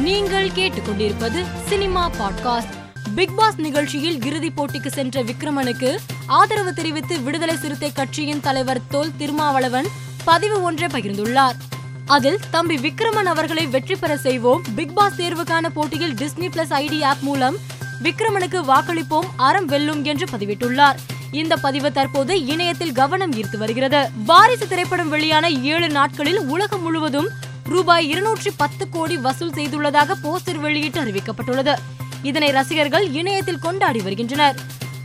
நீங்கள் கேட்டுக்கொண்டிருப்பது cinema podcast. Big pass நிகழ்ச்சியில் இறுதிப் போட்டிக்கு சென்ற விக்ரமனுக்கு ஆதரவு தெரிவித்து விடுதலை சிறுத்தை கட்சியின் தலைவர் தொல் திருமாவளவன் பதிவு ஒன்றை பகிர்ந்துள்ளார். அதில் தம்பி விக்ரமன் அவர்களை வெற்றி பெற செய்வோம். பிக் பாஸ் தேர்வுக்கான போட்டியில் டிஸ்னி பிளஸ் ஐடி ஆப் மூலம் விக்ரமனுக்கு வாக்களிப்போம். அறம் வெல்லும் என்று பதிவிட்டுள்ளார். இந்த பதிவு தற்போது இணையத்தில் கவனம் ஈர்த்து வருகிறது. வாரிசு திரைப்படம் வெளியான ஏழு நாட்களில் உலகம் முழுவதும் ரூபாய் இருநூற்றி பத்து கோடி வசூல் செய்துள்ளதாக போஸ்டர் வெளியிட்டு அறிவிக்கப்பட்டுள்ளது. இதனை ரசிகர்கள் இணையத்தில் கொண்டாடி வருகின்றனர்.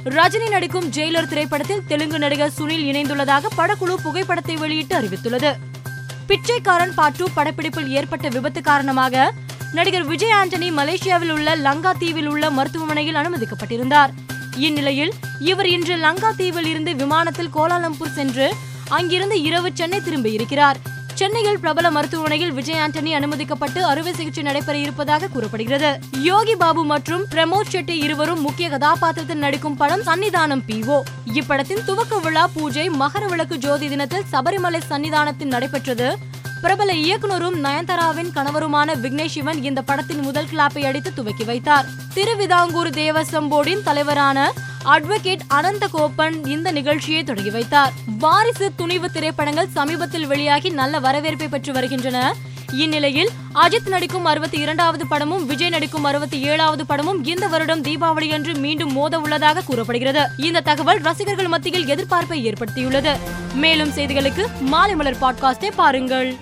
ரஜினி நடிக்கும் ஜெயிலர் திரைப்படத்தில் தெலுங்கு நடிகர் சுனில் இணைந்துள்ளதாக படக்குழு புகைப்படத்தை வெளியிட்டு அறிவித்துள்ளது. பிச்சைக்காரன் பாட்டு படப்பிடிப்பில் ஏற்பட்ட விபத்து காரணமாக நடிகர் விஜய் ஆண்டனி மலேசியாவில் உள்ள லங்கா தீவில் உள்ள மருத்துவமனையில் அனுமதிக்கப்பட்டிருந்தார். இந்நிலையில் இவர் இன்று லங்கா தீவில் இருந்து விமானத்தில் கோலாலம்பூர் சென்று அங்கிருந்து இரவு சென்னை திரும்பியிருக்கிறார். சென்னையில் பிரபல மருத்துவமனையில் விஜய் ஆண்டனி அனுமதிக்கப்பட்டு அறுவை சிகிச்சை நடைபெற இருப்பதாக கூறப்படுகிறது. யோகி பாபு மற்றும் பிரமோத் ஷெட்டி இருவரும் முக்கிய கதாபாத்திரத்தில் நடிக்கும் படம் சன்னிதானம் பிஓ இப்படத்தின் துவக்க விழா பூஜை மகர விளக்கு ஜோதி தினத்தில் சபரிமலை சன்னிதானத்தில் நடைபெற்றது. பிரபல இயக்குனரும் நயன்தாராவின் கணவருமான விக்னேஷ் சிவன் இந்த படத்தின் முதல் கிளாப்பை அடித்து துவக்கி வைத்தார். திருவிதாங்கூர் தேவசம் போர்டின் தலைவரான அட்வொகேட் அனந்த கோப்பன் இந்த நிகழ்ச்சியை தொடங்கி வைத்தார். வாரிசு துணிவு திரைப்படங்கள் சமீபத்தில் வெளியாகி நல்ல வரவேற்பை பெற்று வருகின்றன. இந்நிலையில் அஜித் நடிக்கும் அறுபத்தி இரண்டாவது படமும் விஜய் நடிக்கும் அறுபத்தி ஏழாவது படமும் இந்த வருடம் தீபாவளி அன்று மீண்டும் மோத உள்ளதாக கூறப்படுகிறது. இந்த தகவல் ரசிகர்கள் மத்தியில் எதிர்பார்ப்பை ஏற்படுத்தியுள்ளது. மேலும் செய்திகளுக்கு மாலை மலர் பாட்காஸ்டை பாருங்கள்.